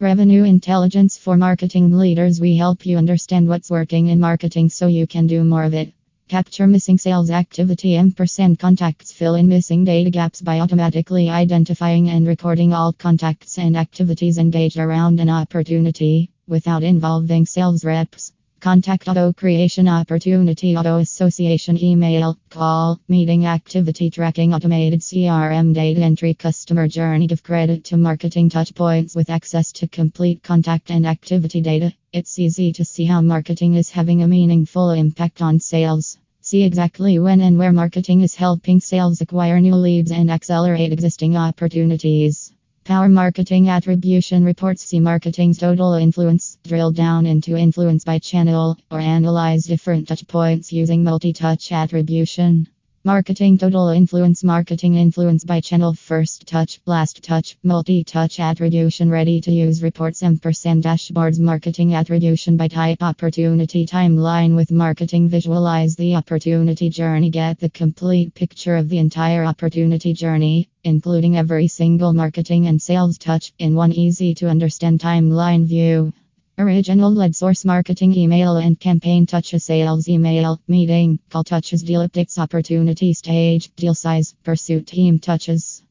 Revenue intelligence for marketing leaders. We help you understand what's working in marketing so you can do more of it. Capture missing sales activity ampersand contacts. Fill in missing data gaps by automatically identifying and recording all contacts and activities engaged around an opportunity without involving sales reps. Contact auto creation opportunity auto association email call meeting activity tracking automated CRM data entry customer journey give credit to marketing touchpoints with access to complete contact and activity data. It's easy to see how marketing is having a meaningful impact on sales. See exactly when and where marketing is helping sales acquire new leads and accelerate existing opportunities. Power Marketing Attribution Reports See marketing's total influence, drill down into influence by channel, or analyze different touch points using multi touch attribution. Marketing total influence Marketing influence by channel First touch, last touch, multi touch attribution Ready to use reports ampersand dashboards Marketing attribution by type Opportunity timeline with marketing Visualize the opportunity journey Get the complete picture of the entire opportunity journey, including every single marketing and sales touch, in one easy to understand timeline view. Original lead source marketing email and campaign touches sales email, meeting, call touches deal updates opportunity stage, deal size, pursuit team touches.